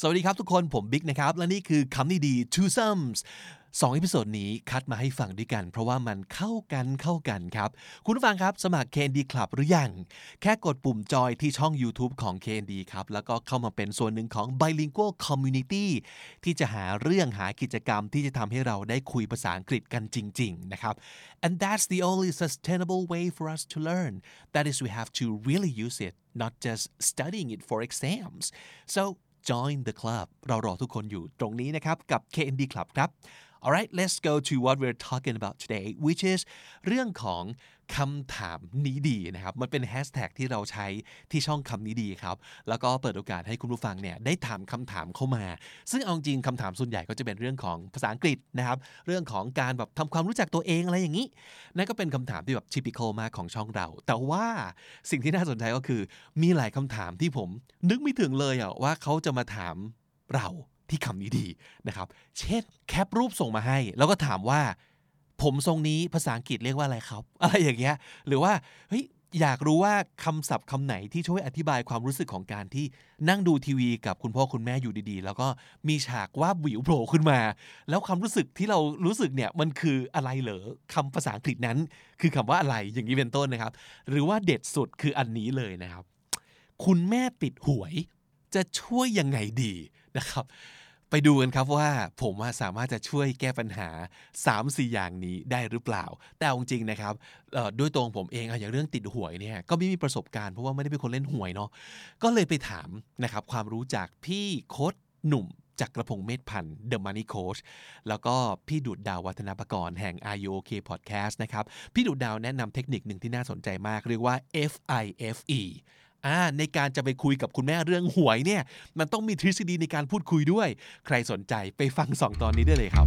สวัสดีครับทุกคนผมบิ๊กนะครับ และนี่คือคำนี้ดี two sums สองอีพิโซดนี้คัดมาให้ฟังด้วยกัน เพราะว่ามันเข้ากันเข้ากันครับ คุณผู้ฟังครับสมัคร KND Club หรือยัง แค่กดปุ่มจอยที่ช่อง YouTube ของ KND ครับ แล้วก็เข้ามาเป็นส่วนหนึ่งของ Bilingual Community ที่จะหาเรื่องหากิจกรรมที่จะทำให้เราได้คุยภาษาอังกฤษกันจริง ๆ นะครับ and that's the only sustainable way for us to learn that is we have to really use it not just studying it for exams so join the club เรารอทุกคนอยู่ตรงนี้นะครับกับ KND Club ครับ alright let's go to what we're talking about today which is เรื่องของ คำถามนี้ดีนะครับ มันเป็นแฮชแท็กที่เราใช้ที่ช่องคำนี้ดีครับ แล้วก็เปิดโอกาสให้คุณผู้ฟังเนี่ยได้ถามคำถามเข้ามา ซึ่งเอาจริงคำถามส่วนใหญ่ก็จะเป็นเรื่องของภาษาอังกฤษนะครับ เรื่องของการแบบทำความรู้จักตัวเองอะไรอย่างนี้ นั่นก็เป็นคำถามที่แบบ typical มากของช่องเรา แต่ว่าสิ่งที่น่าสนใจก็คือ มีหลายคำถามที่ผม นึกไม่ถึงเลยอะว่าเขาจะมาถามเราที่คำนี้ดีนะครับ เช่นแคปรูปส่งมาให้ แล้วก็ถามว่า ผมทรงนี้ภาษาอังกฤษเรียกว่าอะไรครับ อะไรอย่างเงี้ยหรือว่าเฮ้ยอยากรู้ว่าคำศัพท์คำไหนที่ช่วยอธิบายความรู้สึกของการที่นั่งดูทีวีกับคุณพ่อคุณแม่อยู่ดีๆ แล้วก็มีฉากว่าบวิวโผล่ขึ้นมา แล้วความรู้สึกที่เรารู้สึกเนี่ยมันคืออะไรเหรอคำภาษาอังกฤษนั้น คือคำว่าอะไรอย่างนี้เป็นต้นนะครับ หรือว่าเด็ดสุดคืออันนี้เลยนะครับ คุณแม่ติดหวย จะช่วยยังไงดีนะครับ ไปดูกันครับว่าผมว่าสามารถจะช่วยแก้ปัญหา 3-4 อย่างนี้ได้หรือเปล่า แต่เอาจริงๆนะครับด้วยตรงผมเองอะอย่างเรื่องติดหวยเนี่ยก็ไม่มีประสบการณ์เพราะว่าไม่ได้เป็นคนเล่นหวยเนาะก็เลยไปถามนะครับความรู้จากพี่โค้ดหนุ่มจากกระพงเมธพันธ์ The Money Coach แล้วก็พี่ดุดดาววัฒนประกรณ์แห่ง IOK Podcast นะครับ พี่ดุดดาวแนะนำเทคนิคหนึ่งที่น่าสนใจมาก เรียกว่า FIFE อ่าในการจะไปคุยกับคุณแม่เรื่องหวยเนี่ย มันต้องมีทฤษฎีในการพูดคุยด้วย ใครสนใจไปฟังสองตอนนี้ได้เลยครับ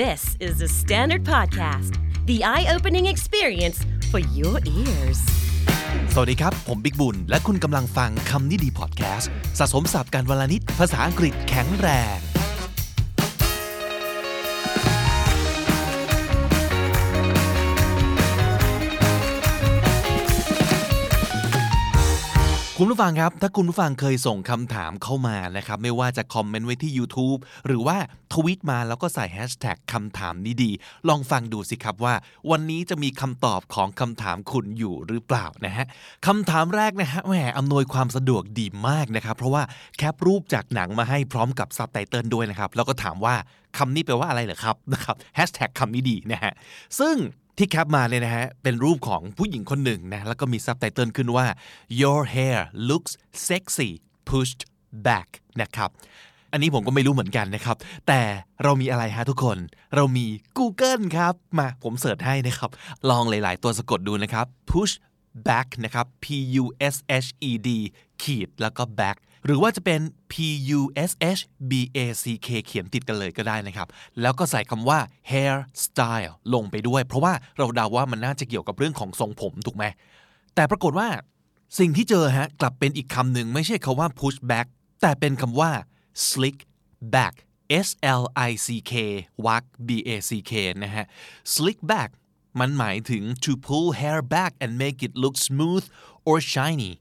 This is the Standard Podcast, the eye opening experience for your ears. สวัสดีครับ ผมบิ๊กบุญ และคุณกำลังฟังคำนี้ดีพอดแคสต์สะสมสับการวลนิดภาษาอังกฤษแข็งแรง คุณผู้ฟังครับ ถ้าคุณผู้ฟังเคยส่งคำถามเข้ามานะครับ ไม่ว่าจะคอมเมนต์ไว้ที่ YouTube หรือว่าทวีตมาแล้วก็ใส่แฮชแท็กคำถามนี้ดี ลองฟังดูสิครับว่า วันนี้จะมีคำตอบของคำถามคุณอยู่หรือเปล่านะฮะคำถามแรกนะฮะแหมอำนวยความสะดวกดีมากนะครับ เพราะว่าแคปรูปจากหนังมาให้พร้อมกับซับไตเติลด้วยนะครับ แล้วก็ถามว่าคำนี้แปลว่าอะไรเหรอครับนะครับแฮชแท็กคำนี้ดีนะฮะซึ่ง ที่แคปมาเนี่ยนะฮะ เป็นรูปของผู้หญิงคนหนึ่งนะ แล้วก็มีซับไตเติลขึ้นว่า your hair looks sexy pushed back นะครับ อันนี้ผมก็ไม่รู้เหมือนกันนะครับ แต่เรามีอะไรฮะทุกคน เรามี Google ครับ มาผมเสิร์ชให้นะครับ ลองหลาย ๆ ตัวสะกดดูนะครับ push back นะครับ p u s h e d ขีดแล้วก็ back หรือว่าจะเป็น p u s h b a c k เขียนติดกันเลยก็ได้นะครับ แล้วก็ใส่คำว่า hair style ลงไปด้วย เพราะว่าเราเดาว่ามันน่าจะเกี่ยวกับเรื่องของทรงผมถูกไหม แต่ปรากฏว่า สิ่งที่เจอฮะกลับเป็นอีกคำหนึ่งไม่ใช่คาว่า push back แต่เป็นคำว่า slick back S L I C K walk B A C K นะฮะ slick back มันหมายถึง to pull hair back and make it look smooth or shiny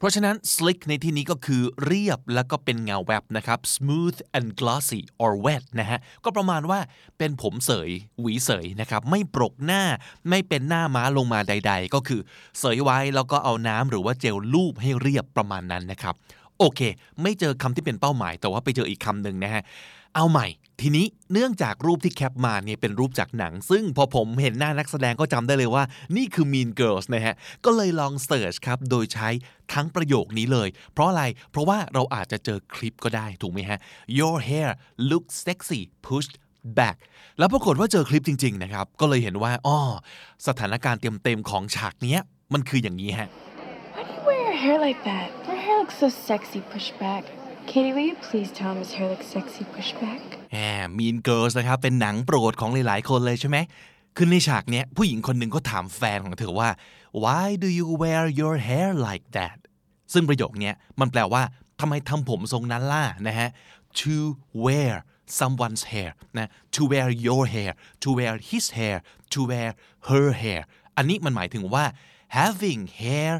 เพราะฉะนั้น slick ในที่นี้ก็คือเรียบแล้วก็เป็นเงาแวบนะครับ smooth and glossy or wet นะฮะ ก็ประมาณว่าเป็นผมเสย หวีเสยนะครับ ไม่ปรกหน้า ไม่เป็นหน้าม้าลงมาใด ๆ ก็คือเสยไว้แล้วก็เอาน้ำหรือว่าเจลลูบให้เรียบประมาณนั้นนะครับ โอเค ไม่เจอคำที่เป็นเป้าหมาย แต่ว่าไปเจออีกคำหนึ่งนะฮะ เอาใหม่ ทีนี้เนื่องจากรูปที่แคปมาเนี่ยเป็นรูปจากหนัง ซึ่งพอผมเห็นหน้านักแสดงก็จำได้เลยว่า นี่คือ Mean Girls นะฮะ ก็เลยลองเสิร์ชครับ โดยใช้ทั้งประโยคนี้เลย เพราะอะไร เพราะว่าเราอาจจะเจอคลิปก็ได้ถูกไหมฮะ Your hair looks sexy pushed back แล้วปรากฏว่าเจอคลิปจริง ๆ นะครับ ก็เลยเห็นว่าอ้อสถานการณ์เต็มๆของฉากเนี้ยมันคืออย่างนี้ฮะ Why do you wear your hair like that? Your hair looks so sexy pushed back. Katie, will you please tell Miss hair looks sexy pushback แหม Mean Girls นะครับ เป็นหนังโปรดของหลายๆ คนเลยใช่ไหม คือในฉากเนี้ย ผู้หญิงคนหนึ่งก็ถามแฟนของเธอว่า why do you wear your hair like that ซึ่งประโยคเนี้ย มันแปลว่าทำไมทำผมทรงนั้นล่ะนะฮะ to wear someone's hair นะ to wear your hair to wear his hair to wear her hair อันนี้มันหมายถึงว่า having hair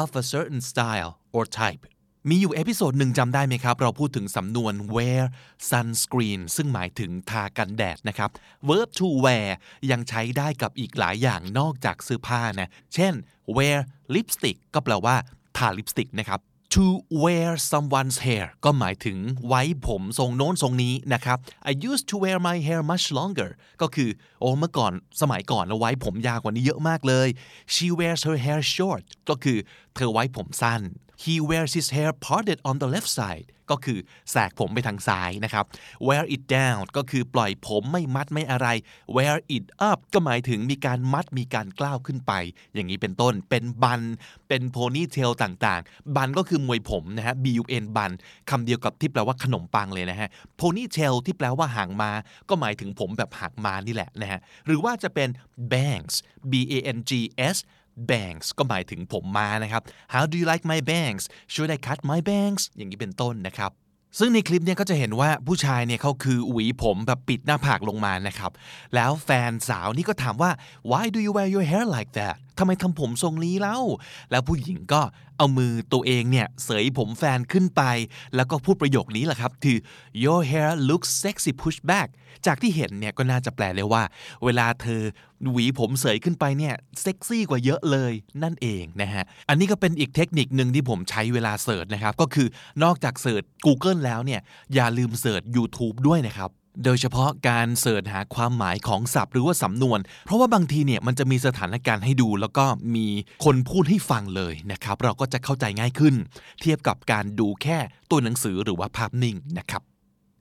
of a certain style or type มีอยู่ episode หนึ่งจำได้ไหมครับ เราพูดถึงสำนวน wear sunscreen ซึ่งหมายถึงทากันแดดนะครับ verb to wear ยังใช้ได้กับอีกหลายอย่างนอกจากเสื้อผ้านะ เช่น wear lipstick ก็แปลว่า ทาลิปสติกนะครับ to wear someone's hair ก็หมายถึงไว้ผมทรงโน้นทรงนี้นะครับ I used to wear my hair much longer ก็คือโอ้เมื่อก่อนสมัยก่อนเราไว้ผมยาวกว่านี้เยอะมากเลย she wears her hair short ก็คือเธอไว้ผมสั้น he wears his hair parted on the left side ก็คือแสกผมไปทางซ้ายนะครับ wear it down ก็คือปล่อยผมไม่มัดไม่อะไร wear it up ก็หมายถึงมีการมัดมีการกล้าวขึ้นไป อย่างนี้เป็นต้นเป็นบัน เป็นโพนี่เทลต่างๆ บันก็คือมวยผมนะฮะ b u n บันคำเดียวกับที่แปลว่าขนมปังเลยนะฮะโพนี่เทลที่แปลว่าหางมา ก็หมายถึงผมแบบหางมานี่แหละนะฮะหรือว่าจะเป็น bangs b a n g s bangs ก็หมายถึงผมมานะครับ How do you like my bangs Should I cut my bangs อย่างนี้เป็นต้นนะครับ ซึ่งในคลิปเนี่ยก็จะเห็นว่าผู้ชายเนี่ยเขาคือหวีผมแบบปิดหน้าผากลงมานะครับ แล้วแฟนสาวนี่ก็ถามว่า why do you wear your hair like that ทำไมทำผมทรงนี้เล่า แล้วผู้หญิงก็เอามือตัวเองเนี่ยเสยผมแฟนขึ้นไป แล้วก็พูดประโยคนี้แหละครับ คือ your hair looks sexy pushed back จากที่เห็นเนี่ยก็น่าจะแปลเลยว่า เวลาเธอหวีผมเสยขึ้นไปเนี่ยเซ็กซี่กว่าเยอะเลยนั่นเองนะฮะ อันนี้ก็เป็นอีกเทคนิคหนึ่งที่ผมใช้เวลา search นะครับ ก็คือนอกจากเสิร์ช Google แล้วเนี่ยอย่าลืมเสิร์ช YouTube ด้วยนะครับ โดยเฉพาะการ search หาความหมายของศัพท์หรือว่าสำนวน เพราะว่าบางทีเนี่ยมันจะมีสถานการณ์ให้ดู แล้วก็มีคนพูดให้ฟังเลยนะครับ เราก็จะเข้าใจง่ายขึ้น เทียบกับการดูแค่ตัวหนังสือหรือว่าภาพนิ่งนะครับ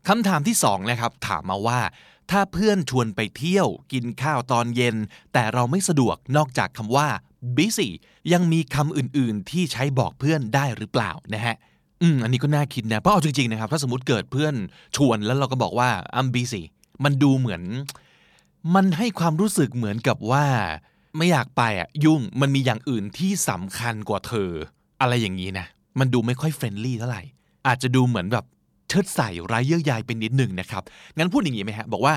คำถามที่สองนะครับถามมาว่า ถ้าเพื่อนชวนไปเที่ยว กินข้าวตอนเย็น แต่เราไม่สะดวกนอกจากคำว่า busy ยังมีคำอื่นๆ ที่ใช้บอกเพื่อนได้หรือเปล่านะฮะ อืมอันนี้ก็น่าคิดนะเพราะเอาจริงๆนะครับถ้าสมมติเกิดเพื่อนชวนแล้วเราก็บอกว่า I'm busy มันดูเหมือน มันให้ความรู้สึกเหมือนกับว่า ไม่อยากไปอะยุ่งมันมีอย่างอื่นที่สำคัญกว่าเธอ อะไรอย่างนี้นะ มันดูไม่ค่อยเฟรนลี่เท่าไหร่ อาจจะดูเหมือนแบบเชิดใส่ไร้เยื่อใยเป็นนิดหนึ่งนะครับ งั้นพูดอย่างนี้ไหมฮะ บอกว่า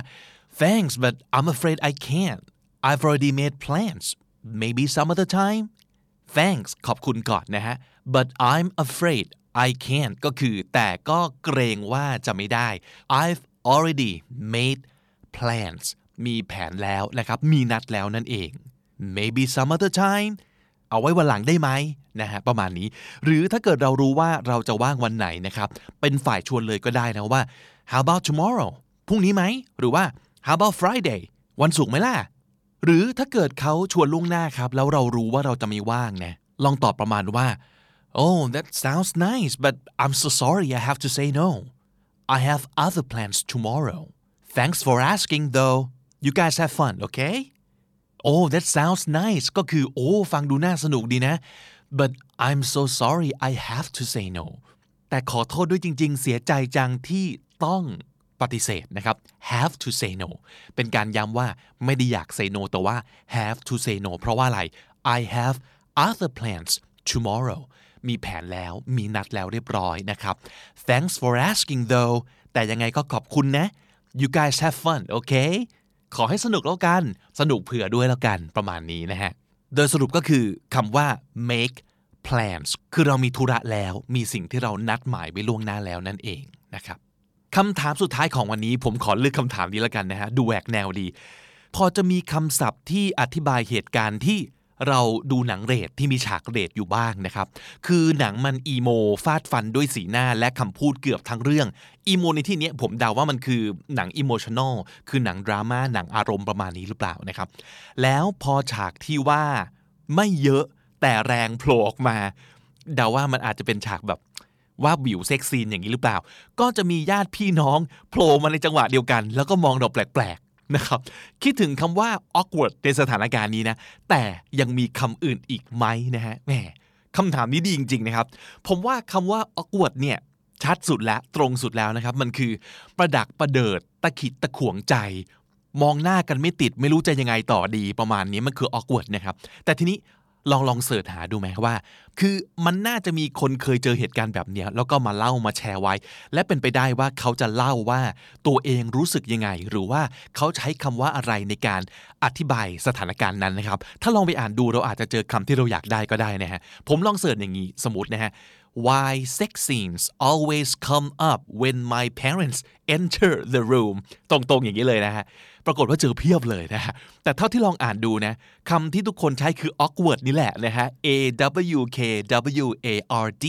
thanks but I'm afraid I can't I've already made plans maybe some other time thanks ขอบคุณก่อนนะฮะ but I'm afraid I can't ก็คือแต่ก็เกรงว่าจะไม่ได้ I've already made plans มีแผนแล้วนะครับ มีนัดแล้วนั่นเอง maybe some other time เอาไว้วันหลังได้ไหมนะฮะประมาณนี้ หรือถ้าเกิดเรารู้ว่าเราจะว่างวันไหนนะครับ เป็นฝ่ายชวนเลยก็ได้นะว่า how about tomorrow พรุ่งนี้ไหม หรือว่า how about Friday วันศุกร์ไหมล่ะ หรือถ้าเกิดเขาชวนล่วงหน้าครับ แล้วเรารู้ว่าเราจะไม่ว่างนะลองตอบประมาณว่า oh that sounds nice but I'm so sorry I have to say no I have other plans tomorrow thanks for asking though you guys have fun okay oh that sounds nice ก็คือโอ้ฟังดูน่าสนุกดีนะ but I'm so sorry I have to say no แต่ขอโทษด้วยจริง ๆ เสียใจจังที่ต้องปฏิเสธนะครับ have to say no เป็นการย้ำว่าไม่ได้อยาก say no แต่ว่า have to say no เพราะว่าอะไร I have other plans tomorrow มีแผนแล้วมีนัดแล้วเรียบร้อยนะครับ thanks for asking though แต่ยังไงก็ขอบคุณนะ you guys have fun okay ขอให้สนุกแล้วกัน สนุกเผื่อด้วยแล้วกันประมาณนี้นะฮะ โดยสรุปก็คือคำว่า make plans คือเรามีธุระแล้ว มีสิ่งที่เรานัดหมายไว้ล่วงหน้าแล้วนั่นเองนะครับคำถามสุดท้ายของวันนี้ผมขอเลือกคำถามนี้แล้วกันนะฮะ ดูแหวกแนวดี พอจะมีคำศัพท์ที่อธิบายเหตุการณ์ที่ เราดูหนังเรทที่มีฉากเรทอยู่บ้างนะครับ คือหนังมัน emo ฟาดฟันด้วยสีหน้าและคำพูดเกือบทั้งเรื่อง emo ในที่นี้ผมเดาว่ามันคือหนัง emotional คือหนังดราม่าหนังอารมณ์ประมาณนี้หรือเปล่านะครับ แล้วพอฉากที่ว่าไม่เยอะแต่แรงโผล่ออกมาเดาว่ามันอาจจะเป็นฉากแบบว่าบิวเซ็กซีนอย่างนี้หรือเปล่า ก็จะมีญาติพี่น้องโผล่มาในจังหวะเดียวกัน แล้วก็มองเราแปลก นะครับ คิดถึงคำว่า awkward ในสถานการณ์นี้นะ แต่ยังมีคำอื่นอีกไหมนะฮะแหมคำถามนี้ดีจริง ๆ นะครับ ผมว่าคำว่า awkward เนี่ยชัดสุดแล้วตรงสุดแล้วนะครับ มันคือประดักประเดิดตะขิดตะขวงใจ มองหน้ากันไม่ติดไม่รู้จะยังไงต่อดีประมาณนี้มันคือ awkward นะครับ แต่ทีนี้ลองลอง search หาดูไหมว่า คือมันน่าจะมีคนเคยเจอเหตุการณ์แบบเนี้ยแล้วก็มาเล่ามาแชร์ไว้ และเป็นไปได้ว่าเขาจะเล่าว่าตัวเองรู้สึกยังไง หรือว่าเขาใช้คำว่าอะไรในการอธิบายสถานการณ์นั้นนะครับ ถ้าลองไปอ่านดูเราอาจจะเจอคำที่เราอยากได้ก็ได้นะฮะ ผมลอง search อย่างนี้สมมตินะฮะ why sex scenes always come up when my parents enter the room ตรงๆอย่างนี้เลยนะฮะ ปรากฏว่าเจอเพียบเลยนะฮะ แต่เท่าที่ลองอ่านดูนะคำที่ทุกคนใช้คือ awkward นี่แหละนะฮะ a w k w a r d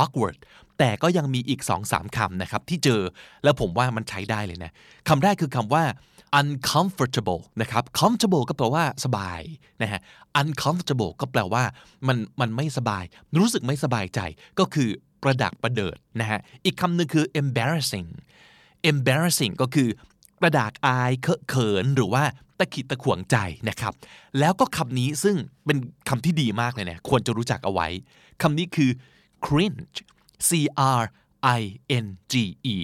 awkward แต่ก็ยังมีอีก 2-3คำนะครับ ที่เจอแล้วผมว่ามันใช้ได้เลยนะคำแรกคือคำว่า uncomfortable นะครับ comfortable ก็แปลว่าสบายนะฮะ uncomfortable ก็แปลว่ามันมันไม่สบาย รู้สึกไม่สบายใจก็คือประดักประเดิดนะฮะ อีกคำหนึ่งคือ embarrassing embarrassing ก็คือกระดากอายเคอะเขินหรือว่า ตะขิดตะขวงใจนะครับ แล้วก็คำนี้ซึ่งเป็นคำที่ดีมากเลยนะควรจะรู้จักเอาไว้คำนี้คือ cringe c r i n g e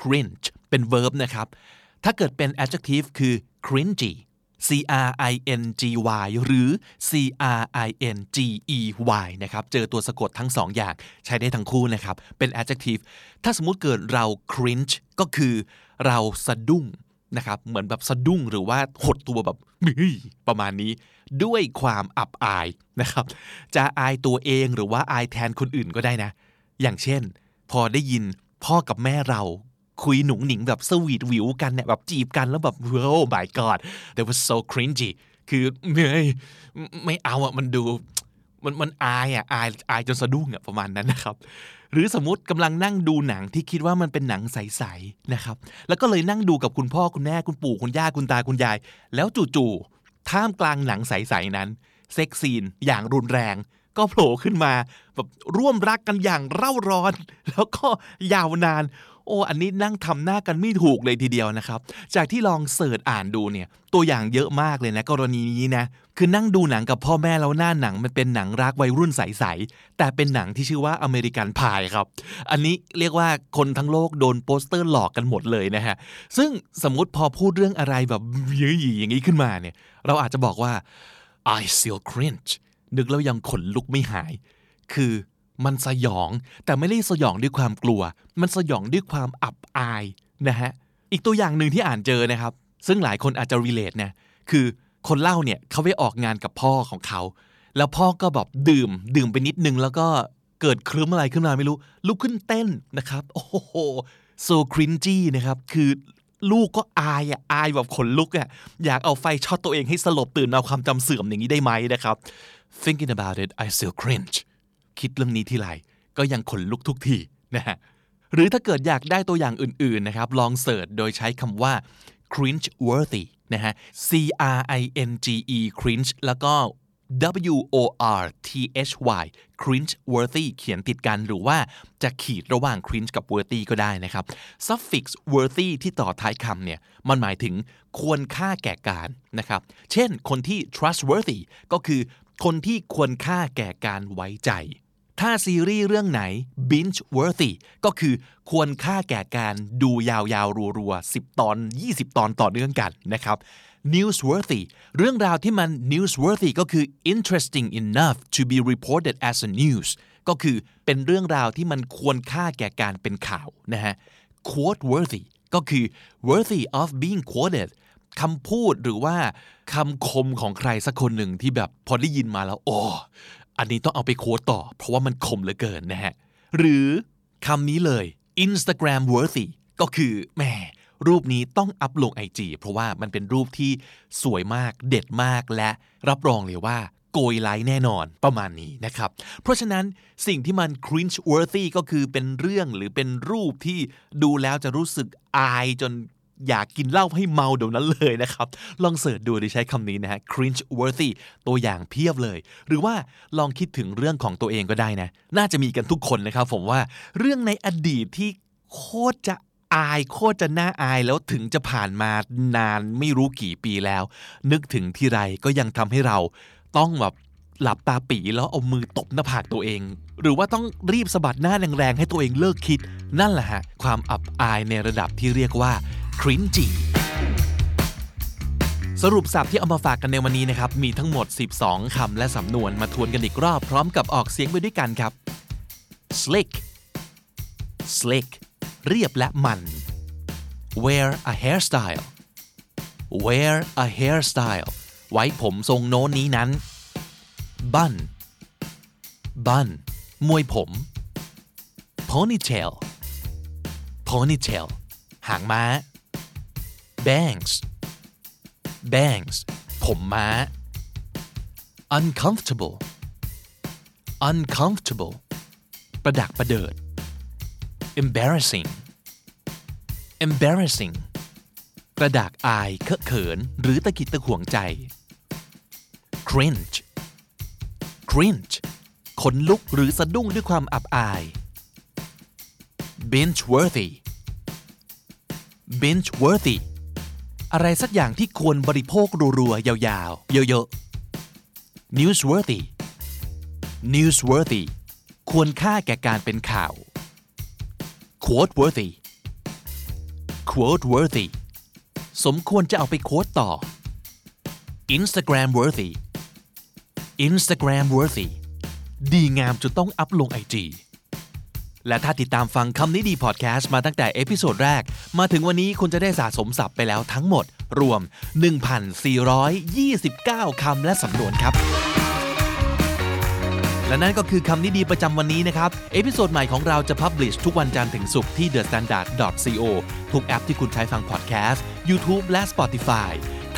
cringe เป็น verb นะครับ ถ้าเกิดเป็น adjective คือ cringy c r i n g y หรือ c r i n g e y นะครับ เจอตัวสะกดทั้งสองอย่างใช้ได้ทั้งคู่นะครับ เป็น adjective ถ้าสมมุติเกิดเรา cringe ก็คือเราสะดุ้ง นะครับเหมือนแบบสะดุ้งหรือว่าหดตัวแบบประมาณนี้ ด้วยความอับอายนะครับ จะอายตัวเองหรือว่าอายแทนคนอื่นก็ได้นะ อย่างเช่น พอได้ยินพ่อกับแม่เราคุยหนุ่งหนิงแบบสวีทวิวกันเนี่ยแบบจีบกันแล้วแบบ oh my god that was so cringy คือไม่ไม่เอาอะมันดู มันมันอายอะอายอายจนสะดุ้งอะประมาณนั้นนะครับ หรือสมมติกำลังนั่งดูหนังที่คิดว่ามันเป็นหนังใสๆนะครับ แล้วก็เลยนั่งดูกับคุณพ่อคุณแม่คุณปู่คุณย่าคุณตาคุณยาย แล้วจู่ๆท่ามกลางหนังใสๆนั้น เซ็กซีนอย่างรุนแรง ก็โผล่ขึ้นมาแบบร่วมรักกันอย่างเร่าร้อน แล้วก็ยาวนาน โอ้อันนี้นั่งทำหน้ากันไม่ถูกเลยทีเดียวนะครับ จากที่ลองเสิร์ชอ่านดูเนี่ยตัวอย่างเยอะมากเลยนะกรณีนี้นะคือนั่งดูหนังกับพ่อแม่แล้วหน้าหนังมันเป็นหนังรักวัยรุ่นใสๆแต่เป็นหนังที่ชื่อว่าอเมริกันพายครับ อันนี้เรียกว่าคนทั้งโลกโดนโปสเตอร์หลอกกันหมดเลยนะฮะซึ่งสมมุติพอพูดเรื่องอะไรแบบเยอะๆอย่างนี้ขึ้นมาเนี่ยเราอาจจะบอกว่า I still cringe นึกแล้วยังขนลุกไม่หาย คือ มันสยอง แต่ไม่ได้สยองด้วยความกลัว มันสยองด้วยความอับอายนะฮะอีกตัวอย่างหนึ่งที่อ่านเจอนะครับ ซึ่งหลายคนอาจจะ relate นะคือคนเล่าเนี่ยเขาไปออกงานกับพ่อของเขา แล้วพ่อก็แบบดื่ม ดื่มไปนิดนึง แล้วก็เกิดคลื้มอะไรขึ้นมาไม่รู้ ลุกขึ้นเต้นนะครับ โอ้โห so cringy นะครับ คือลูกก็อายอะอายแบบขนลุกอะอยากเอาไฟช็อตตัวเองให้สลบตื่นเอาความจำเสื่อมอย่างนี้ได้ไหมนะครับ thinking about it I still cringe คิดเรื่องนี้ทีไรก็ยังขนลุกทุกทีนะฮะหรือถ้าเกิดอยากได้ตัวอย่างอื่นๆนะครับ ลองเสิร์ชโดยใช้คำว่า cringe worthy นะฮะ C R I N G E cringe แล้วก็ W O R T H Y cringe worthy เขียนติดกันหรือว่าจะขีดระหว่าง cringe กับ worthy ก็ได้นะครับ suffix worthy ที่ต่อท้ายคำเนี่ย มันหมายถึงควรค่าแก่การนะครับ เช่น คนที่ trustworthy ก็คือคนที่ควรค่าแก่การไว้ใจ ถ้าซีรีส์เรื่องไหน binge worthy ก็คือควรค่าแก่การดูยาวๆ รัวๆ 10 ตอน 20 ตอนต่อเนื่องกันนะครับ newsworthy เรื่องราวที่มัน newsworthy ก็คือ interesting enough to be reported as a news ก็คือเป็นเรื่องราวที่มันควรค่าแก่การเป็นข่าวนะฮะ quote worthy ก็คือ worthy of being quoted คำพูดหรือว่าคำคมของใครสักคนหนึ่งที่แบบพอได้ยินมาแล้ว โอ้ อันนี้ต้องเอาไปโค้ดต่อ เพราะว่ามันคมเหลือเกินนะฮะ หรือคำนี้เลย Instagram worthy ก็คือแหมรูปนี้ต้องอัพลง IG เพราะว่ามันเป็นรูปที่สวยมากเด็ดมากและรับรองเลยว่าโกยไลค์แน่นอนประมาณนี้นะครับ เพราะฉะนั้นสิ่งที่มัน cringe worthy ก็คือเป็นเรื่องหรือเป็นรูปที่ดูแล้วจะรู้สึกอายจน อยากกินเหล้าให้เมาเดี๋ยวนั้นเลยนะครับ ลองเสิร์ชดูโดยใช้คำนี้นะฮะ cringe worthy ตัวอย่างเพียบเลย หรือว่าลองคิดถึงเรื่องของตัวเองก็ได้นะ น่าจะมีกันทุกคนนะครับผมว่าเรื่องในอดีตที่โคตรจะอายโคตรจะน่าอายแล้วถึงจะผ่านมานานไม่รู้กี่ปีแล้ว นึกถึงที่ไรก็ยังทำให้เราต้องแบบหลับตาปีแล้วเอามือตบหน้าผากตัวเอง หรือว่าต้องรีบสะบัดหน้าแรงๆให้ตัวเองเลิกคิด นั่นแหละฮะความอับอายในระดับที่เรียกว่า cringy สรุปศัพท์ที่เอามาฝากกันในวันนี้นะครับ มีทั้งหมด 12 คำและสำนวนมาทวนกันอีกรอบพร้อมกับออกเสียงไปด้วยกันครับ slick slick เรียบและมัน wear a hairstyle wear a hairstyle ไว้ผมทรงโน้นนี้นั้น bun bun มวยผม ponytail ponytail หางม้า bangs bangs ผมม้า uncomfortable uncomfortable ประดักประเดิด embarrassing embarrassing กระดากอายเคอะเขิน หรือตะกิดตะขวงใจ cringe cringe ขนลุกหรือสะดุ้งด้วยความอับอาย binge worthy binge worthy อะไรสักอย่างที่ควรบริโภครัวๆ ยาวๆ เยอะๆ newsworthy newsworthy ควรค่าแก่การเป็นข่าว quote worthy quote worthy สมควรจะเอาไป quote ต่อ Instagram worthy Instagram worthy ดีงามจนต้องอัพลงไอจี และถ้าติดตามฟังคำนี้ดีพอดแคสต์มาตั้งแต่ episode แรก มาถึงวันนี้คุณจะได้สะสมศัพท์ไปแล้วทั้งหมด รวม 1,429 คำและสำนวนครับและนั่นก็คือคำนี้ดีประจำวันนี้นะครับ episode ใหม่ของเราจะ publish ทุกวันจันทร์ถึงศุกร์ที่ thestandard.co ทุกแอปที่คุณใช้ฟังพอดแคสต์ YouTube และ Spotify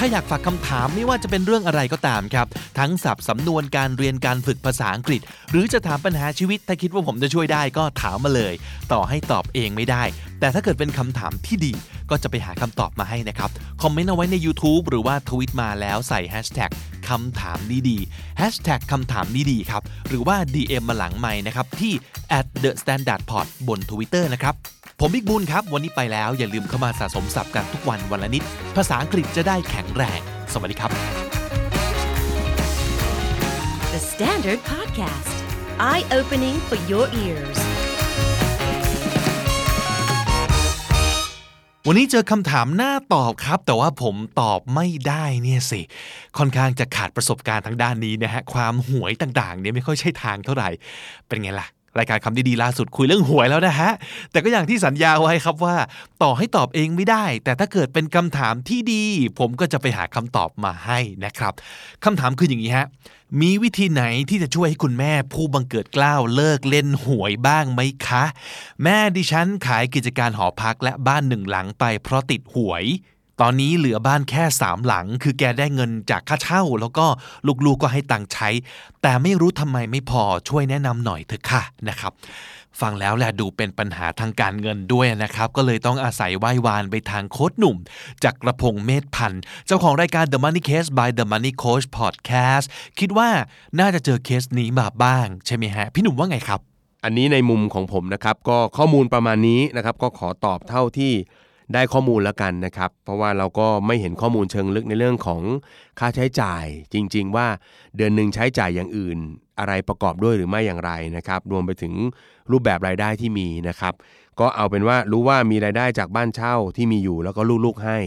าอยากฝากคำถามไม่ว่าจะเป็นเรื่องอะไรก็ตามครับ ทั้งศัพท์สำนวนการเรียนการฝึกภาษาอังกฤษ หรือจะถามปัญหาชีวิตถ้าคิดว่าผมจะช่วยได้ก็ถามมาเลย ต่อให้ตอบเองไม่ได้ แต่ถ้าเกิดเป็นคำถามที่ดี ก็จะไปหาคำตอบมาให้นะครับ คอมเมนต์เอาไว้ใน YouTube หรือว่าทวิตมาแล้วใส่ hashtag คำถามดีๆ hashtag คำถามดีๆครับ หรือว่า DM มาหลังใหม่นะครับที่ at the standard pod บน Twitter นะครับ ผมบิ๊กบุญครับ วันนี้ไปแล้วอย่าลืมเข้ามาสะสมศัพท์กันทุกวันวันละนิด ภาษาอังกฤษจะได้แข็งแรง สวัสดีครับ The Standard Podcast, eye opening for your ears. วันนี้เจอคำถามน่าตอบครับ แต่ว่าผมตอบไม่ได้เนี่ยสิ ค่อนข้างจะขาดประสบการณ์ทางด้านนี้นะฮะ ความหวยต่างๆเนี่ยไม่ค่อยใช่ทางเท่าไหร่ เป็นไงล่ะ รายการคำดีๆล่าสุดคุยเรื่องหวยแล้วนะฮะ แต่ก็อย่างที่สัญญาไว้ครับว่า ต่อให้ตอบเองไม่ได้ แต่ถ้าเกิดเป็นคำถามที่ดี ผมก็จะไปหาคำตอบมาให้นะครับคำถามคืออย่างนี้ฮะ มีวิธีไหนที่จะช่วยให้คุณแม่ผู้บังเกิดกล้าวเลิกเล่นหวยบ้างไหมคะ แม่ดิฉันขายกิจการหอพักและบ้านหนึ่งหลังไปเพราะติดหวย ตอนนี้เหลือบ้านแค่สามหลัง คือแกได้เงินจากค่าเช่า แล้วก็ลูกๆก็ให้ตังค์ใช้ แต่ไม่รู้ทำไมไม่พอช่วยแนะนำหน่อยเถอะค่ะนะครับ ฟังแล้วแหละดูเป็นปัญหาทางการเงินด้วยนะครับ ก็เลยต้องอาศัยไหว้วานไปทางโค้ดหนุ่ม จากกระพงเมธพันธ์ เจ้าของรายการ The Money Case by The Money Coach Podcast คิดว่าน่าจะเจอเคสนี้มาบ้าง ใช่ไหมฮะ พี่หนุ่มว่าไงครับ อันนี้ในมุมของผมนะครับ ก็ข้อมูลประมาณนี้นะครับ ก็ขอตอบเท่าที่ ได้ข้อมูลแล้วกันนะครับ เพราะว่าเราก็ไม่เห็นข้อมูลเชิงลึกในเรื่องของค่าใช้จ่ายจริง ๆ ว่าเดือนหนึ่งใช้จ่ายอย่างอื่น อะไรประกอบด้วยหรือไม่อย่างไรนะครับ รวมไปถึงรูปแบบรายได้ที่มีนะครับ ก็เอาเป็นว่ารู้ว่ามีรายได้จากบ้านเช่าที่มีอยู่แล้วก็ลูกๆให้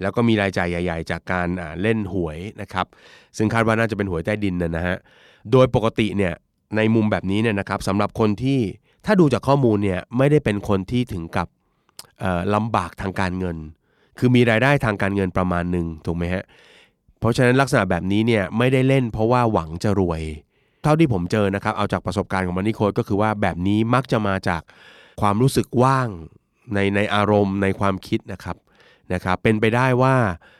แล้วก็มีรายจ่ายใหญ่ ๆ จากการเล่นหวยนะครับ ซึ่งคาดว่าน่าจะเป็นหวยใต้ดินนะนะฮะโดยปกติเนี่ยในมุมแบบนี้เนี่ยนะครับสำหรับคนที่ถ้าดูจากข้อมูลเนี่ยไม่ได้เป็นคนที่ถึงกับ ลำบากทางการเงิน คือมีรายได้ทางการเงินประมาณหนึ่งถูกไหมฮะ เพราะฉะนั้นลักษณะแบบนี้เนี่ยไม่ได้เล่นเพราะว่าหวังจะรวย เท่าที่ผมเจอนะครับ เอาจากประสบการณ์ของมันนี่โค้ดก็คือว่าแบบนี้มักจะมาจากความรู้สึกว่างในในอารมณ์ในความคิดนะครับนะครับ เป็นไปได้ว่า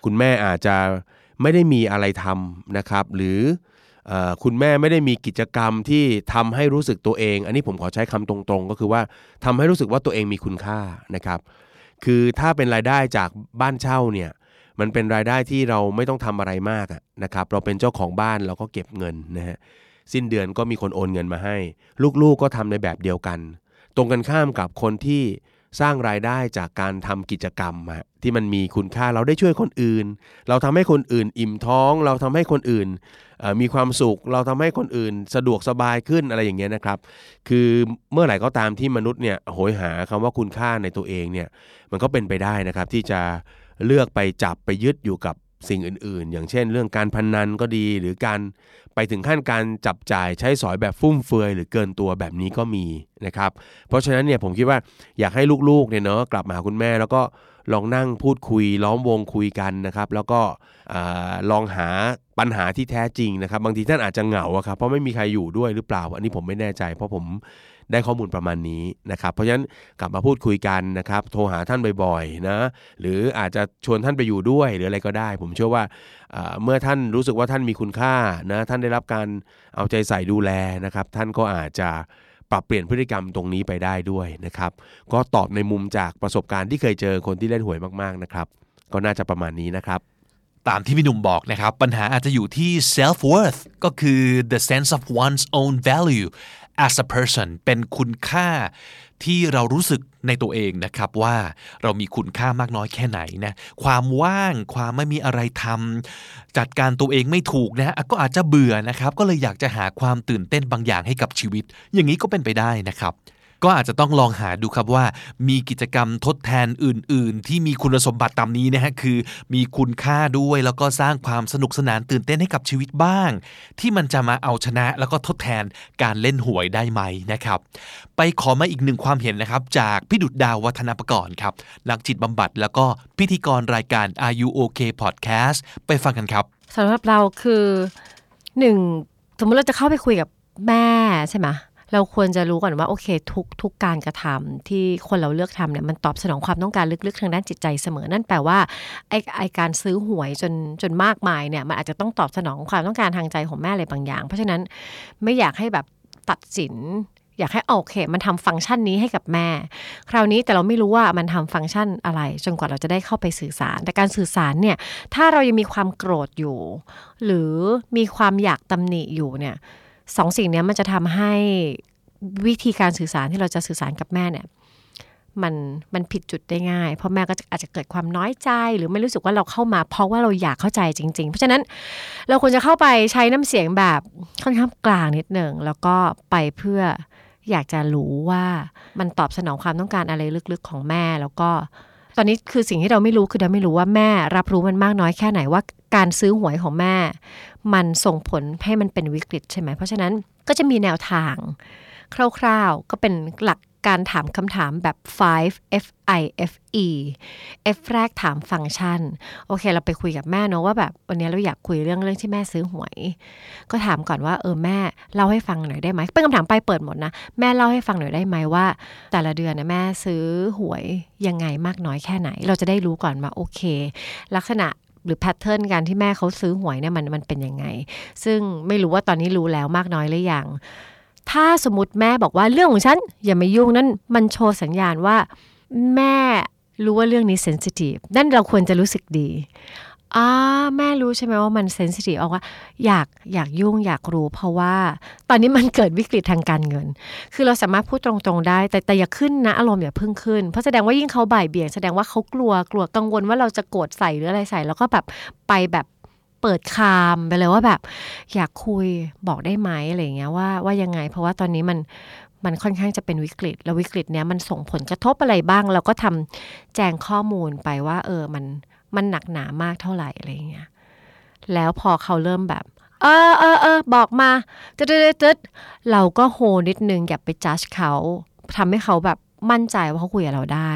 คุณแม่อาจจะไม่ได้มีอะไรทำนะครับ หรือเอ่อ คุณแม่ไม่ได้มีกิจกรรมที่ทำให้รู้สึกตัวเอง อันนี้ผมขอใช้คำตรงๆ ก็คือว่าทำให้รู้สึกว่าตัวเองมีคุณค่านะครับ คือถ้าเป็นรายได้จากบ้านเช่าเนี่ยมันเป็นรายได้ที่เราไม่ต้องทำอะไรมากนะครับเราเป็นเจ้าของบ้านเราก็เก็บเงินนะฮะสิ้นเดือนก็มีคนโอนเงินมาให้ ลูกๆก็ทำในแบบเดียวกัน ตรงกันข้ามกับคนที่ สร้างรายได้จากการทำกิจกรรมที่มันมีคุณค่าเราได้ช่วยคนอื่น เราทำให้คนอื่นอิ่มท้อง เราทำให้คนอื่นมีความสุข เราทำให้คนอื่นสะดวกสบายขึ้นอะไรอย่างเงี้ยนะครับ คือเมื่อไหร่ก็ตามที่มนุษย์เนี่ยโหยหาคำว่าคุณค่าในตัวเองเนี่ยมันก็เป็นไปได้นะครับที่จะเลือกไปจับไปยึดอยู่กับ สิ่งอื่นๆ อย่างเช่น เรื่องการพนันก็ดี หรือการไปถึงขั้นการจับจ่ายใช้สอยแบบฟุ่มเฟือยหรือเกินตัวแบบนี้ก็มีนะครับ เพราะฉะนั้นเนี่ยผมคิดว่าอยากให้ลูกๆเนี่ยเนาะกลับมาหาคุณแม่แล้วก็ ลองนั่งพูดคุยล้อมวงคุยกันนะครับ แล้วก็อลองหาปัญหาที่แท้จริงนะครับ บางทีท่านอาจจะเหงาครับเพราะไม่มีใครอยู่ด้วยหรือเปล่า อันนี้ผมไม่แน่ใจ เพราะผมได้ข้อมูลประมาณนี้นะครับ เพราะฉะนั้นกลับมาพูดคุยกันนะครับ โทรหาท่านบ่อยๆนะหรืออาจจะชวนท่านไปอยู่ด้วยหรืออะไรก็ได้ ผมเชื่อว่าเมื่อท่านรู้สึกว่าท่านมีคุณค่านะท่านได้รับการเอาใจใส่ดูแลนะครับ ท่านก็อาจจะ ปรับเปลี่ยนพฤติกรรมตรงนี้ไปได้ด้วยนะครับ ก็ตอบในมุมจากประสบการณ์ที่เคยเจอคนที่เล่นหวยมากๆนะครับ ก็น่าจะประมาณนี้นะครับ ตามที่พี่หนุ่มบอกนะครับ ปัญหาอาจจะอยู่ที่ self worth ก็คือ the sense of one's own value as a person เป็นคุณค่า ที่เรารู้สึกในตัวเองนะครับว่าเรามีคุณค่ามากน้อยแค่ไหนนะความว่างความไม่มีอะไรทำจัดการตัวเองไม่ถูกนะก็อาจจะเบื่อนะครับ ก็เลยอยากจะหาความตื่นเต้นบางอย่างให้กับชีวิต อย่างนี้ก็เป็นไปได้นะครับ ก็อาจจะต้องลองหาดูครับว่า มีกิจกรรมทดแทนอื่น ๆ ที่มีคุณสมบัติตามนี้นะฮะคือ มีคุณค่าด้วยแล้วก็สร้างความสนุกสนานตื่นเต้นให้กับชีวิตบ้าง ที่มันจะมาเอาชนะแล้วก็ทดแทนการเล่นหวยได้ไหมนะครับ ไปขอมาอีกหนึ่งความเห็นนะครับ จากพี่ดุดดาววัฒนประกรณ์ครับนักจิตบำบัดแล้วก็พิธีกรรายการ Are You OK Podcast ไปฟังกันครับสำหรับเราคือหนึ่งสมมติเราจะเข้าไปคุยกับแม่ใช่ไหม เราควรจะรู้ก่อนว่าโอเคทุกทุกการกระทำที่คนเราเลือกทำเนี่ยมันตอบสนองความต้องการลึกๆ ทางด้านจิตใจเสมอนั่นแปลว่าไอ้ไอการซื้อหวยจนจนมากมายเนี่ยมันอาจจะต้องตอบสนองความต้องการทางใจของแม่อะไรบางอย่าง เพราะฉะนั้นไม่อยากให้แบบตัดสินอยากให้โอเค มันทำฟังก์ชันนี้ให้กับแม่ คราวนี้แต่เราไม่รู้ว่ามันทำฟังก์ชันอะไร จนกว่าเราจะได้เข้าไปสื่อสาร แต่การสื่อสารเนี่ย ถ้าเรายังมีความโกรธอยู่ หรือมีความอยากตำหนิอยู่เนี่ย สองสิ่งนี้มันจะทำให้วิธีการสื่อสารที่เราจะสื่อสารกับแม่เนี่ยมันมันผิดจุดได้ง่าย เพราะแม่ก็อาจจะเกิดความน้อยใจ หรือไม่รู้สึกว่าเราเข้ามา เพราะว่าเราอยากเข้าใจจริง ๆ เพราะฉะนั้นเราควรจะเข้าไปใช้น้ำเสียงแบบค่อนข้างกลางนิดหนึ่งแล้วก็ไปเพื่ออยากจะรู้ว่ามันตอบสนองความต้องการอะไรลึกๆของแม่แล้วก็ ตอนนี้คือสิ่งที่เราไม่รู้คือเราไม่รู้ว่าแม่รับรู้มันมากน้อยแค่ไหนว่าการซื้อหวยของแม่ มันส่งผลให้มันเป็นวิกฤตใช่ไหมเพราะฉะนั้นก็จะมีแนวทางคร่าวๆ ก็เป็นหลัก การถามคำถามแบบ five F I F E F แรกถามฟังก์ชัน โอเค เราไปคุยกับแม่เนอะว่าแบบวันนี้เราอยากคุยเรื่องเรื่องที่แม่ซื้อหวย ก็ถามก่อนว่าเออแม่เล่าให้ฟังหน่อยได้ไหมเป็นคำถามไปเปิดหมดนะ แม่เล่าให้ฟังหน่อยได้ไหมว่า แต่ละเดือนนะแม่ซื้อหวยยังไงมากน้อยแค่ไหน เราจะได้รู้ก่อนว่าโอเค ลักษณะหรือแพทเทิร์นการที่แม่เขาซื้อหวยเนี่ยมันมันเป็นยังไง ซึ่งไม่รู้ว่าตอนนี้รู้แล้วมากน้อยหรือยัง ถ้าสมมติแม่บอกว่าเรื่องของฉันอย่ามายุ่งนั่นมันโชว์สัญญาณว่าแม่รู้ว่าเรื่องนี้เซนซิทีฟนั่นเราควรจะรู้สึกดีอ่าแม่รู้ใช่ไหมว่ามันเซนซิทีฟเอาว่า อยากอยากยุ่งอยากรู้เพราะว่า ตอนนี้มันเกิดวิกฤตทางการเงิน คือเราสามารถพูดตรงๆได้ แต่แต่อย่าขึ้นนะ อารมณ์อย่าเพิ่งขึ้น เพราะแสดงว่ายิ่งเขาบ่ายเบี่ยง แสดงว่าเขากลัวกลัวกังวลว่าเราจะโกรธใส่หรืออะไรใส่ แล้วก็แบบไปแบบ เปิดคามไปเลยว่าแบบ อยากคุยบอกได้ไหมอะไรเงี้ยว่าว่ายังไง เพราะว่าตอนนี้มันมันค่อนข้างจะเป็นวิกฤต แล้ววิกฤตเนี้ยมันส่งผลกระทบอะไรบ้าง เราก็ทำแจงข้อมูลไปว่า เออมันมันหนักหนามากเท่าไหร่อะไรเงี้ยแล้วพอเขาเริ่มแบบ เออเออเออบอกมาตึ๊ดตึ๊ดตึ๊ดเราก็โฮนิดนึงอย่าไปจัดเขาทำให้เขาแบบมั่นใจว่าเขาคุยกับเราได้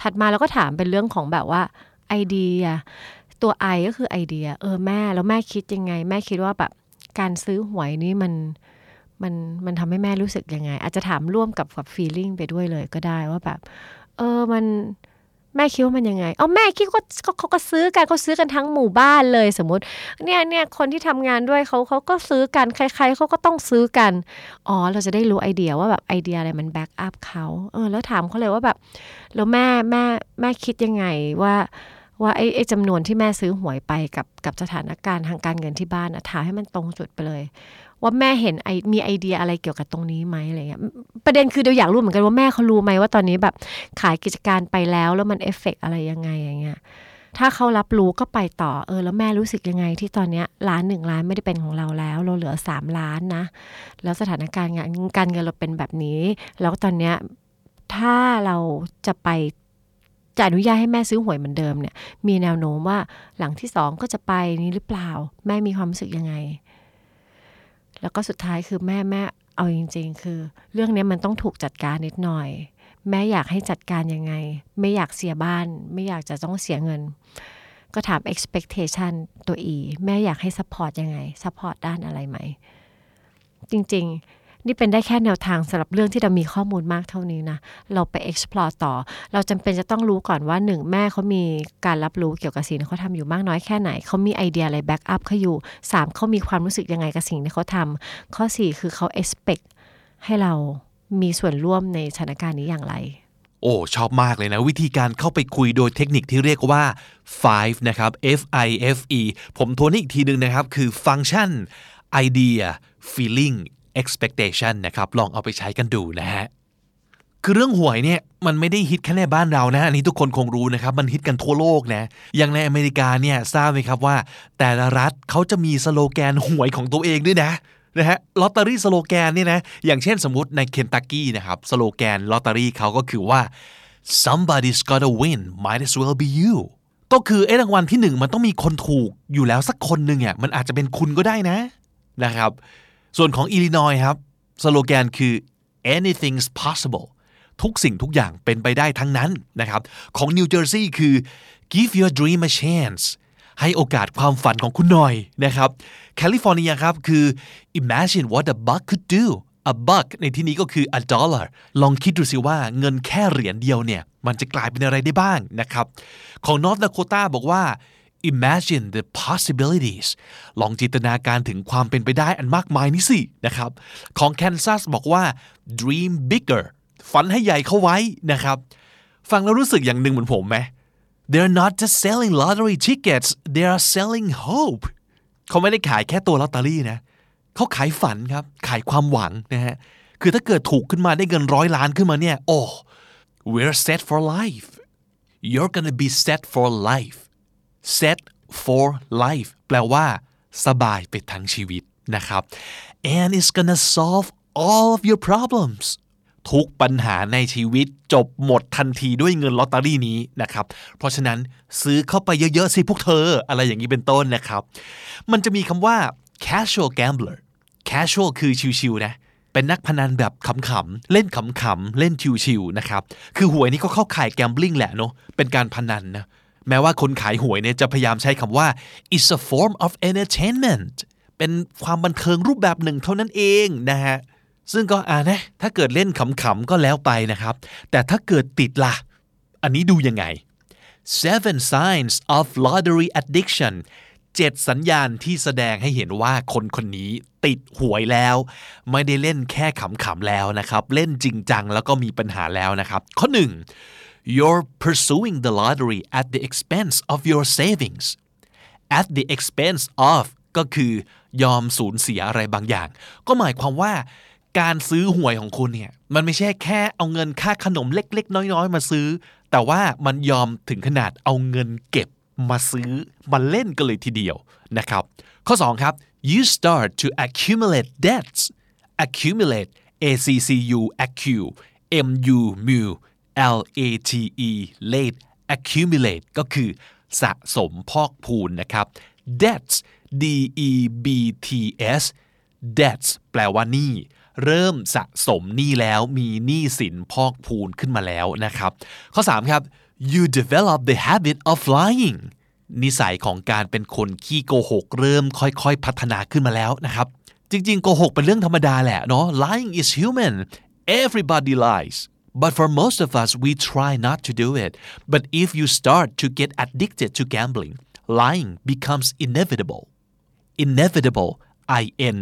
ถัดมาเราก็ถามเป็นเรื่องของแบบว่าไอเดีย ตัวไอก็คือไอเดีย เออแม่แล้วแม่คิดยังไง แม่คิดว่าแบบการซื้อหวยนี่มันมันมันทำให้แม่รู้สึกยังไง อาจจะถามร่วมกับกับฟีลิ่งไปด้วยเลยก็ได้ว่าแบบ เออมันแม่คิดว่ามันยังไง เอาแม่คิดว่าเขาเขาก็ซื้อกันเขาซื้อกันทั้งหมู่บ้านเลยสมมติ เนี่ยเนี่ยคนที่ทำงานด้วยเขาเขาก็ซื้อกันใคร ๆเขาก็ต้องซื้อกัน อ๋อ เราจะได้รู้ไอเดียว่าแบบไอเดียอะไรมันแบ็กอัพเขาเออแล้วถามเขาเลยว่าแบบ แล้วแม่แม่แม่คิดยังไงว่า ว่าไอ้ไอจำนวนที่แม่ซื้อหวยไปกับกับสถานการณ์ทางการเงินที่บ้านอะถามให้มันตรงจุดไปเลย ว่าแม่เห็นไอมีไอเดียอะไรเกี่ยวกับตรงนี้ไหมอะไรเงี้ยประเด็นคือเดี๋ยวอยากรู้เหมือนกันว่าแม่เขารู้ไหมว่าตอนนี้แบบขายกิจการไปแล้วแล้วมันเอฟเฟกอะไรยังไงอย่างเงี้ยถ้าเขารับรู้ก็ไปต่อเออแล้วแม่รู้สึกยังไงที่ตอนเนี้ยล้านหนึ่งล้านไม่ได้เป็นของเราแล้ว เราเหลือสามล้านนะ แล้วสถานการณ์งานการเงินเราเป็นแบบนี้ แล้วตอนเนี้ยถ้าเราจะไป จะอนุญาตให้แม่ซื้อหวยเหมือนเดิมเนี่ย มีแนวโน้มว่าหลังที่สองก็จะไปนี้หรือเปล่า แม่มีความรู้สึกยังไง แล้วก็สุดท้ายคือแม่แม่เอาจริง ๆ คือ เรื่องนี้มันต้องถูกจัดการนิดหน่อย แม่อยากให้จัดการยังไง ไม่อยากเสียบ้าน ไม่อยากจะต้องเสียเงิน ก็ถาม expectation ตัวอีแม่อยากให้ support ยังไง support ด้านอะไรไหม จริง ๆ นี่เป็นได้แค่แนวทางสำหรับเรื่องที่เรามีข้อมูลมากเท่านี้นะ เราไป explore ต่อ เราจำเป็นจะต้องรู้ก่อนว่าหนึ่งแม่เขามีการรับรู้เกี่ยวกับสิ่งที่เขาทำอยู่มากน้อยแค่ไหน เขามีไอเดียอะไรแบ็กอัพเขาอยู่สามเขามีความรู้สึกยังไงกับสิ่งที่เขาทำข้อสี่คือเขา expect ให้เรามีส่วนร่วมในสถานการณ์นี้อย่างไร โอ้ ชอบมากเลยนะ วิธีการเข้าไปคุยโดยเทคนิคที่เรียกว่า fife นะครับ F I F E ผมทวนอีกทีหนึ่งนะครับ คือ function idea feeling expectation นะครับลองเอาไปใช้กันดูนะฮะคือเรื่องหวยเนี่ยมันไม่ได้ฮิตแค่ในบ้านเรานะอันนี้ทุกคนคงรู้นะครับมันฮิตกันทั่วโลกนะอย่างในอเมริกาเนี่ยทราบไหมครับว่า แต่ละรัฐเขาจะมีสโลแกนหวยของตัวเองด้วยนะนะฮะ lottery slogan เนี่ยนะอย่างเช่นสมมติในเคนตักกี้นะครับสโลแกนลอตเตอรี่เขาก็คือว่า somebody's gotta win might as well be you ก็คือไอ้รางวัลที่หนึ่งมันต้องมีคนถูกอยู่แล้วสักคนหนึ่งอะมันอาจจะเป็นคุณก็ได้นะนะครับ ส่วนของอิลลินอยครับสโลแกนคือ anything's possible ทุกสิ่งทุกอย่างเป็นไปได้ทั้งนั้นนะครับ ของนิวเจอร์ซีย์คือ give your dream a chance ให้โอกาสความฝันของคุณหน่อยนะครับแคลิฟอร์เนียครับคือ imagine what a buck could do a buck ในที่นี้ก็คือ a dollar ลองคิดดูสิว่าเงินแค่เหรียญเดียวเนี่ย มันจะกลายเป็นอะไรได้บ้างนะครับ ของ North Dakota บอกว่า imagine the possibilities ลองจินตนาการถึงความเป็นไปได้อันมากมายนี้สินะครับ ของ Kansas บอกว่า dream bigger ฝันให้ใหญ่เข้าไว้นะครับ ฟังแล้วรู้สึกอย่างหนึ่งเหมือนผมไหม They're not just selling lottery tickets they are selling hope เขาไม่ได้ขายแค่ตัวลอตเตอรี่นะ เขาขายฝันครับ ขายความหวังนะฮะ คือถ้าเกิดถูกขึ้นมาได้เงินร้อยล้านขึ้นมาเนี่ย โอ้ we're set for life you're gonna be set for life set for life แปลว่า สบายไปทั้งชีวิตนะครับ and it's gonna solve all of your problems ทุกปัญหาในชีวิตจบหมดทันทีด้วยเงินลอตเตอรี่นี้นะครับ เพราะฉะนั้นซื้อเข้าไปเยอะๆสิพวกเธอ อะไรอย่างนี้เป็นต้นนะครับ มันจะมีคำว่า casual gambler casual คือชิวๆนะ เป็นนักพนันแบบขำๆ เล่นขำๆ เล่นชิวๆนะครับ คือหวยนี่ก็เข้าข่าย gambling แหละเนาะ เป็นการพนันนะ แม้ว่าคนขายหวยเนี่ยจะพยายามใช้คำว่า it's a form of entertainment เป็นความบันเทิงรูปแบบหนึ่งเท่านั้นเองนะฮะซึ่งก็อ่านะถ้าเกิดเล่นขำๆก็แล้วไปนะครับ แต่ถ้าเกิดติดล่ะ อันนี้ดูยังไง seven signs of lottery addiction เจ็ดสัญญาณที่แสดงให้เห็นว่าคนคนนี้ติดหวยแล้ว ไม่ได้เล่นแค่ขำๆแล้วนะครับ เล่นจริงจังแล้วก็มีปัญหาแล้วนะครับ ข้อหนึ่ง you're pursuing the lottery at the expense of your savings at the expense of ก็คือยอมสูญเสียอะไรบางอย่าง ก็หมายความว่าการซื้อหวยของคุณเนี่ย มันไม่ใช่แค่เอาเงินค่าขนมเล็ก ๆ น้อย ๆ มาซื้อ แต่ว่ามันยอมถึงขนาดเอาเงินเก็บมาซื้อมาเล่นกันเลยทีเดียวนะครับ ข้อ 2 ครับ you start to accumulate debts accumulate a c c u accu m u mu l a t e late accumulate ก็คือสะสมพอกพูนนะครับ debts d e b t s debts แปลว่าหนี้เริ่มสะสมหนี้แล้วมีหนี้สินพอกพูนขึ้นมาแล้วนะครับ ข้อ 3 ครับ you develop the habit of lying นิสัยของการเป็นคนขี้โกหก เริ่มค่อยๆ พัฒนาขึ้นมาแล้วนะครับ จริงๆ โกหกเป็นเรื่องธรรมดาแหละเนาะ lying is human everybody lies but for most of us we try not to do it but if you start to get addicted to gambling lying becomes inevitable inevitable i n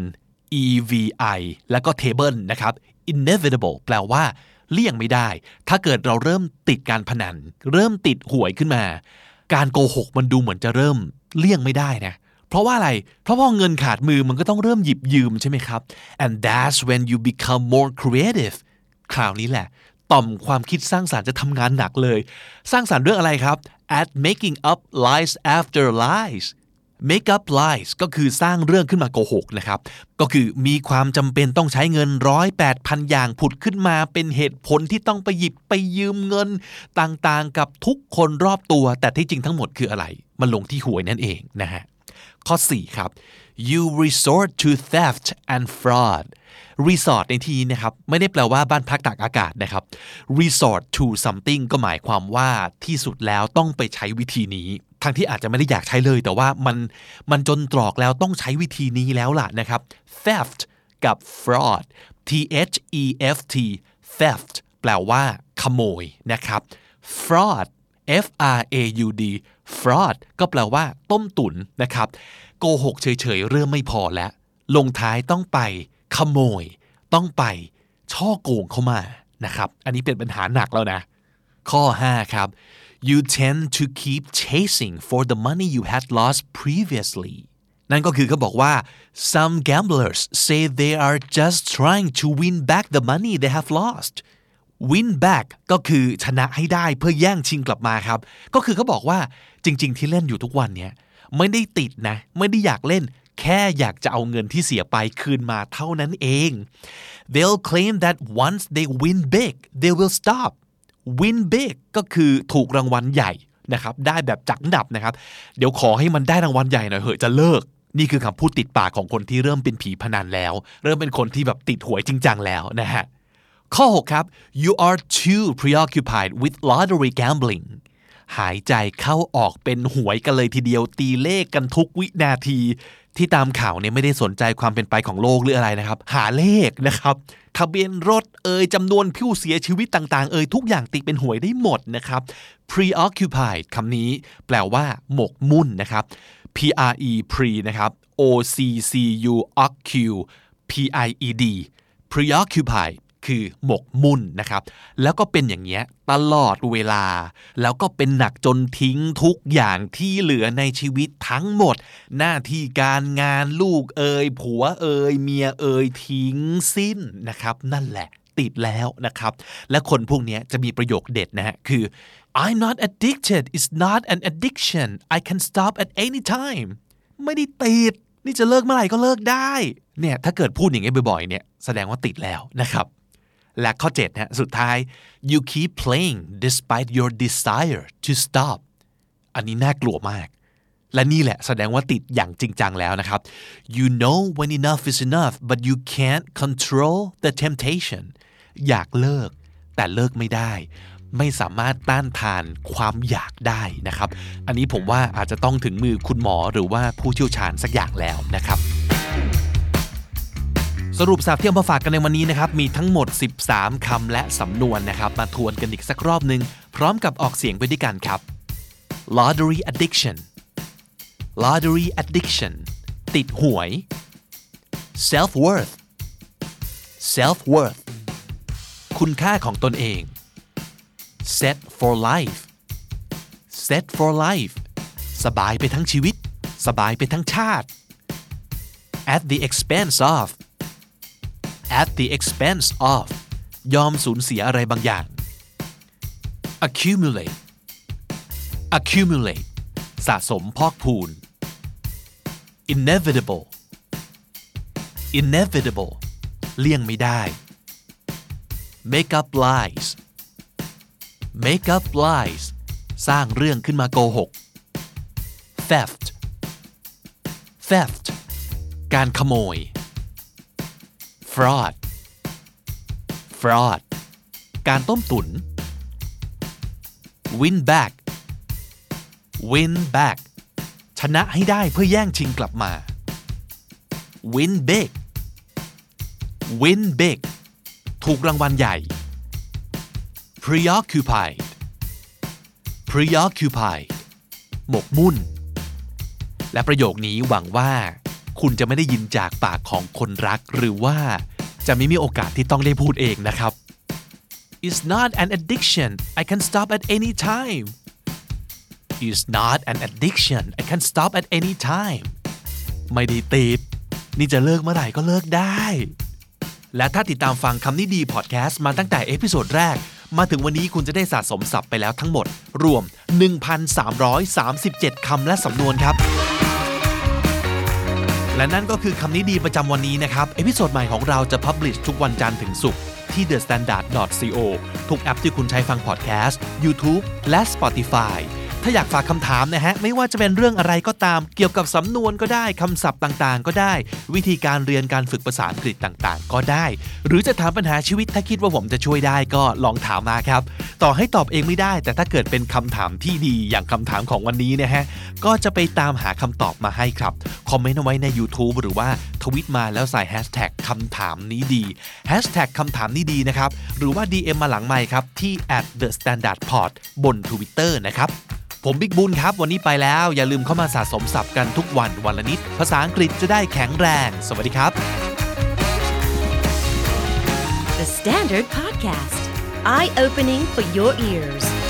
e v i แล้วก็ table นะครับ inevitable แปลว่า เลี่ยงไม่ได้ ถ้าเกิดเราเริ่มติดการพนัน เริ่มติดหวยขึ้นมา การโกหกมันดูเหมือนจะเริ่มเลี่ยงไม่ได้นะ เพราะว่าอะไร เพราะพอเงินขาดมือมันก็ต้องเริ่มหยิบยืมใช่ไหมครับ and that's when you become more creative คราวนี้แหละ ต่อมความคิดสร้างสารรค์จะทำงานหนักเลย สร้างสารรค์เรื่องอะไรครับ at making up lies after lies make up lies ก็คือสร้างเรื่องขึ้นมาโกหกนะครับ ก็คือมีความจำเป็นต้องใช้เงินร้อยแปดพันอย่างผุดขึ้นมาเป็นเหตุผลที่ต้องไปหยิบไปยืมเงินต่างๆ กับทุกคนรอบตัว แต่ที่จริงทั้งหมดคืออะไร มันลงที่หวยนั่นเองนะฮะ ข้อ 4 ครับ you resort to theft and fraud resort ในที่นี้นะครับไม่ได้แปลว่าบ้านพักตากอากาศนะครับ resort to something ก็หมายความว่าที่สุดแล้วต้องไปใช้วิธีนี้ทั้งที่อาจจะไม่ได้อยากใช้เลย แต่ว่ามันมันจนตรอกแล้วต้องใช้วิธีนี้แล้วล่ะนะครับ theft กับ fraud T H E F T theft แปลว่า ขโมยนะครับ fraud F R A U D fraud ก็แปลว่า ต้มตุ๋นนะครับ โกหกเฉยๆ เริ่มไม่พอแล้ว ลงท้ายต้องไป ขโมย ต้องไปช่อโกงเข้ามานะครับ อันนี้เป็นปัญหาหนักแล้วนะ ข้อ 5 ครับ you tend to keep chasing for the money you had lost previously นั่นก็คือเขาบอกว่า some gamblers say they are just trying to win back the money they have lost win back ก็คือชนะให้ได้เพื่อแย่งชิงกลับมาครับ ก็คือเขาบอกว่าจริง ๆ ที่เล่นอยู่ทุกวันเนี้ยไม่ได้ติดนะ ไม่ได้อยากเล่น แค่อยากจะเอาเงินที่เสียไปคืนมาเท่านั้นเอง they'll claim that once they win big they will stop win big ก็คือถูกรางวัลใหญ่นะครับได้แบบจักดับนะครับ เดี๋ยวขอให้มันได้รางวัลใหญ่หน่อยเหอะจะเลิก นี่คือคำพูดติดปากของคนที่เริ่มเป็นผีพนันแล้ว เริ่มเป็นคนที่แบบติดหวยจริงจังแล้วนะฮะข้อ 6 ครับ you are too preoccupied with lottery gambling หายใจเข้าออกเป็นหวยกันเลยทีเดียวตีเลขกันทุกวินาที ที่ตามข่าวเนี่ยไม่ได้สนใจความเป็นไปของโลกหรืออะไรนะครับ หาเลขนะครับทะเบียนรถเอ่ยจำนวนผู้เสียชีวิตต่างๆ เอ่ยทุกอย่างติเป็นหวยได้หมดนะครับ preoccupied คำนี้แปลว่า หมกมุ่นนะครับ P R E pre นะครับ O C C U O Q P I E D preoccupied คือหมกมุ่นนะครับ แล้วก็เป็นอย่างเงี้ยตลอดเวลา แล้วก็เป็นหนักจนทิ้งทุกอย่างที่เหลือในชีวิตทั้งหมด หน้าที่การงานลูกเอ่ยผัวเอ่ยเมียเอ่ยทิ้งสิ้นนะครับ นั่นแหละติดแล้วนะครับ และคนพวกนี้จะมีประโยคเด็ดนะฮะคือ I'm not addicted it's not an addiction I can stop at any time ไม่ได้ติด นี่จะเลิกเมื่อไหร่ก็เลิกได้ เนี่ยถ้าเกิดพูดอย่างนี้บ่อยๆ เนี่ยแสดงว่าติดแล้วนะครับ และข้อ7ฮะสุดท้าย you keep playing despite your desire to stop อันนี้น่ากลัวมาก และนี่แหละแสดงว่าติดอย่างจริงจังแล้วนะครับ you know when enough is enough but you can't control the temptation อยากเลิก แต่เลิกไม่ได้ ไม่สามารถต้านทานความอยากได้นะครับ อันนี้ผมว่าอาจจะต้องถึงมือคุณหมอหรือว่าผู้เชี่ยวชาญสักอย่างแล้วนะครับ สรุปสับที่เอามาฝากกันในวันนี้นะครับ มีทั้งหมด 13 คำและสำนวนนะครับ มาทวนกันอีกสักรอบหนึ่งพร้อมกับออกเสียงไปด้วยกันครับ lottery addiction lottery addiction ติดหวย self worth self worth คุณค่าของตนเอง set for life set for life สบายไปทั้งชีวิต สบายไปทั้งชาติ at the expense of at the expense of ยอมสูญเสียอะไรบางอย่าง accumulate accumulate สะสมพอกพูน inevitable inevitable เลี่ยงไม่ได้ make up lies make up lies สร้างเรื่องขึ้นมาโกหก theft theft การขโมย fraud fraud การต้มตุน win back win back ชนะให้ได้เพื่อแย่งชิงกลับมา win big win big ถูกรางวัลใหญ่ preoccupied preoccupied หมกมุ่น และประโยคนี้หวังว่า คุณจะไม่ได้ยินจากปากของคนรัก หรือว่าจะไม่มีโอกาสที่ต้องได้พูดเองนะครับ It's not an addiction I can stop at any time It's not an addiction I can stop at any time ไม่ได้ติด นี่จะเลิกเมื่อไหร่ก็เลิกได้ และถ้าติดตามฟังคำนี้ดีพอดแคสต์มาตั้งแต่ episode แรก มาถึงวันนี้คุณจะได้สะสมศัพท์ไปแล้วทั้งหมด รวม 1,337 คำและสำนวนครับ และนั่นก็คือคำนี้ดีประจำวันนี้นะครับ episode ใหม่ของเราจะ publish ทุกวันจันทร์ถึงศุกร์ที่ thestandard.co ทุกแอปที่คุณใช้ฟังพอดแคสต์ YouTube และ Spotify ถ้าอยากฝากคำถามนะฮะไม่ว่าจะเป็นเรื่องอะไรก็ตาม เกี่ยวกับสำนวนก็ได้คำศัพท์ต่างๆ ก็ได้ วิธีการเรียนการฝึกภาษาอังกฤษต่างๆ ก็ได้ หรือจะถามปัญหาชีวิตถ้าคิดว่าผมจะช่วยได้ก็ลองถามมาครับ ต่อให้ตอบเองไม่ได้ แต่ถ้าเกิดเป็นคำถามที่ดีอย่างคำถามของวันนี้นะฮะก็จะไปตามหาคำตอบมาให้ครับคอมเมนต์เอาไว้ใน YouTube หรือว่าทวิตมาแล้วใส่แฮชแท็กคำถามนี้ดีแฮชแท็กคำถามนี้ดีนะครับหรือว่า DM มาหลังไมค์ครับที่ at the standard pod บน Twitter นะครับ ผมบิ๊กบุญครับ วันนี้ไปแล้ว อย่าลืมเข้ามาสะสมศัพท์กันทุกวันวันละนิด ภาษาอังกฤษจะได้แข็งแรง สวัสดีครับ The Standard Podcast, eye opening for your ears.